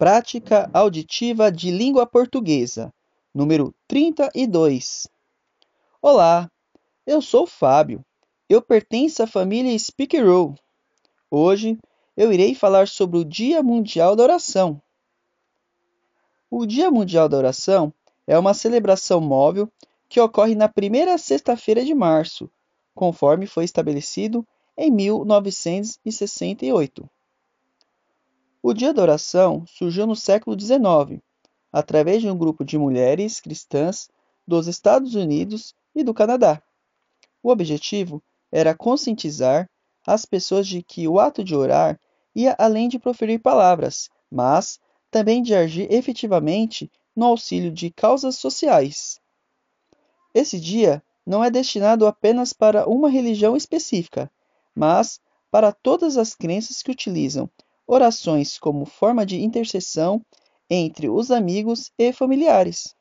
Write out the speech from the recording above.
Prática Auditiva de Língua Portuguesa, número 32. Olá, eu sou Fábio. Eu pertenço à família Speak Row. Hoje eu irei falar sobre o Dia Mundial da Oração. O Dia Mundial da Oração é uma celebração móvel que ocorre na primeira sexta-feira de março, conforme foi estabelecido em 1968. O Dia da Oração surgiu no século XIX, através de um grupo de mulheres cristãs dos Estados Unidos e do Canadá. O objetivo era conscientizar as pessoas de que o ato de orar ia além de proferir palavras, mas também de agir efetivamente no auxílio de causas sociais. Esse dia não é destinado apenas para uma religião específica, mas para todas as crenças que utilizam orações como forma de intercessão entre os amigos e familiares.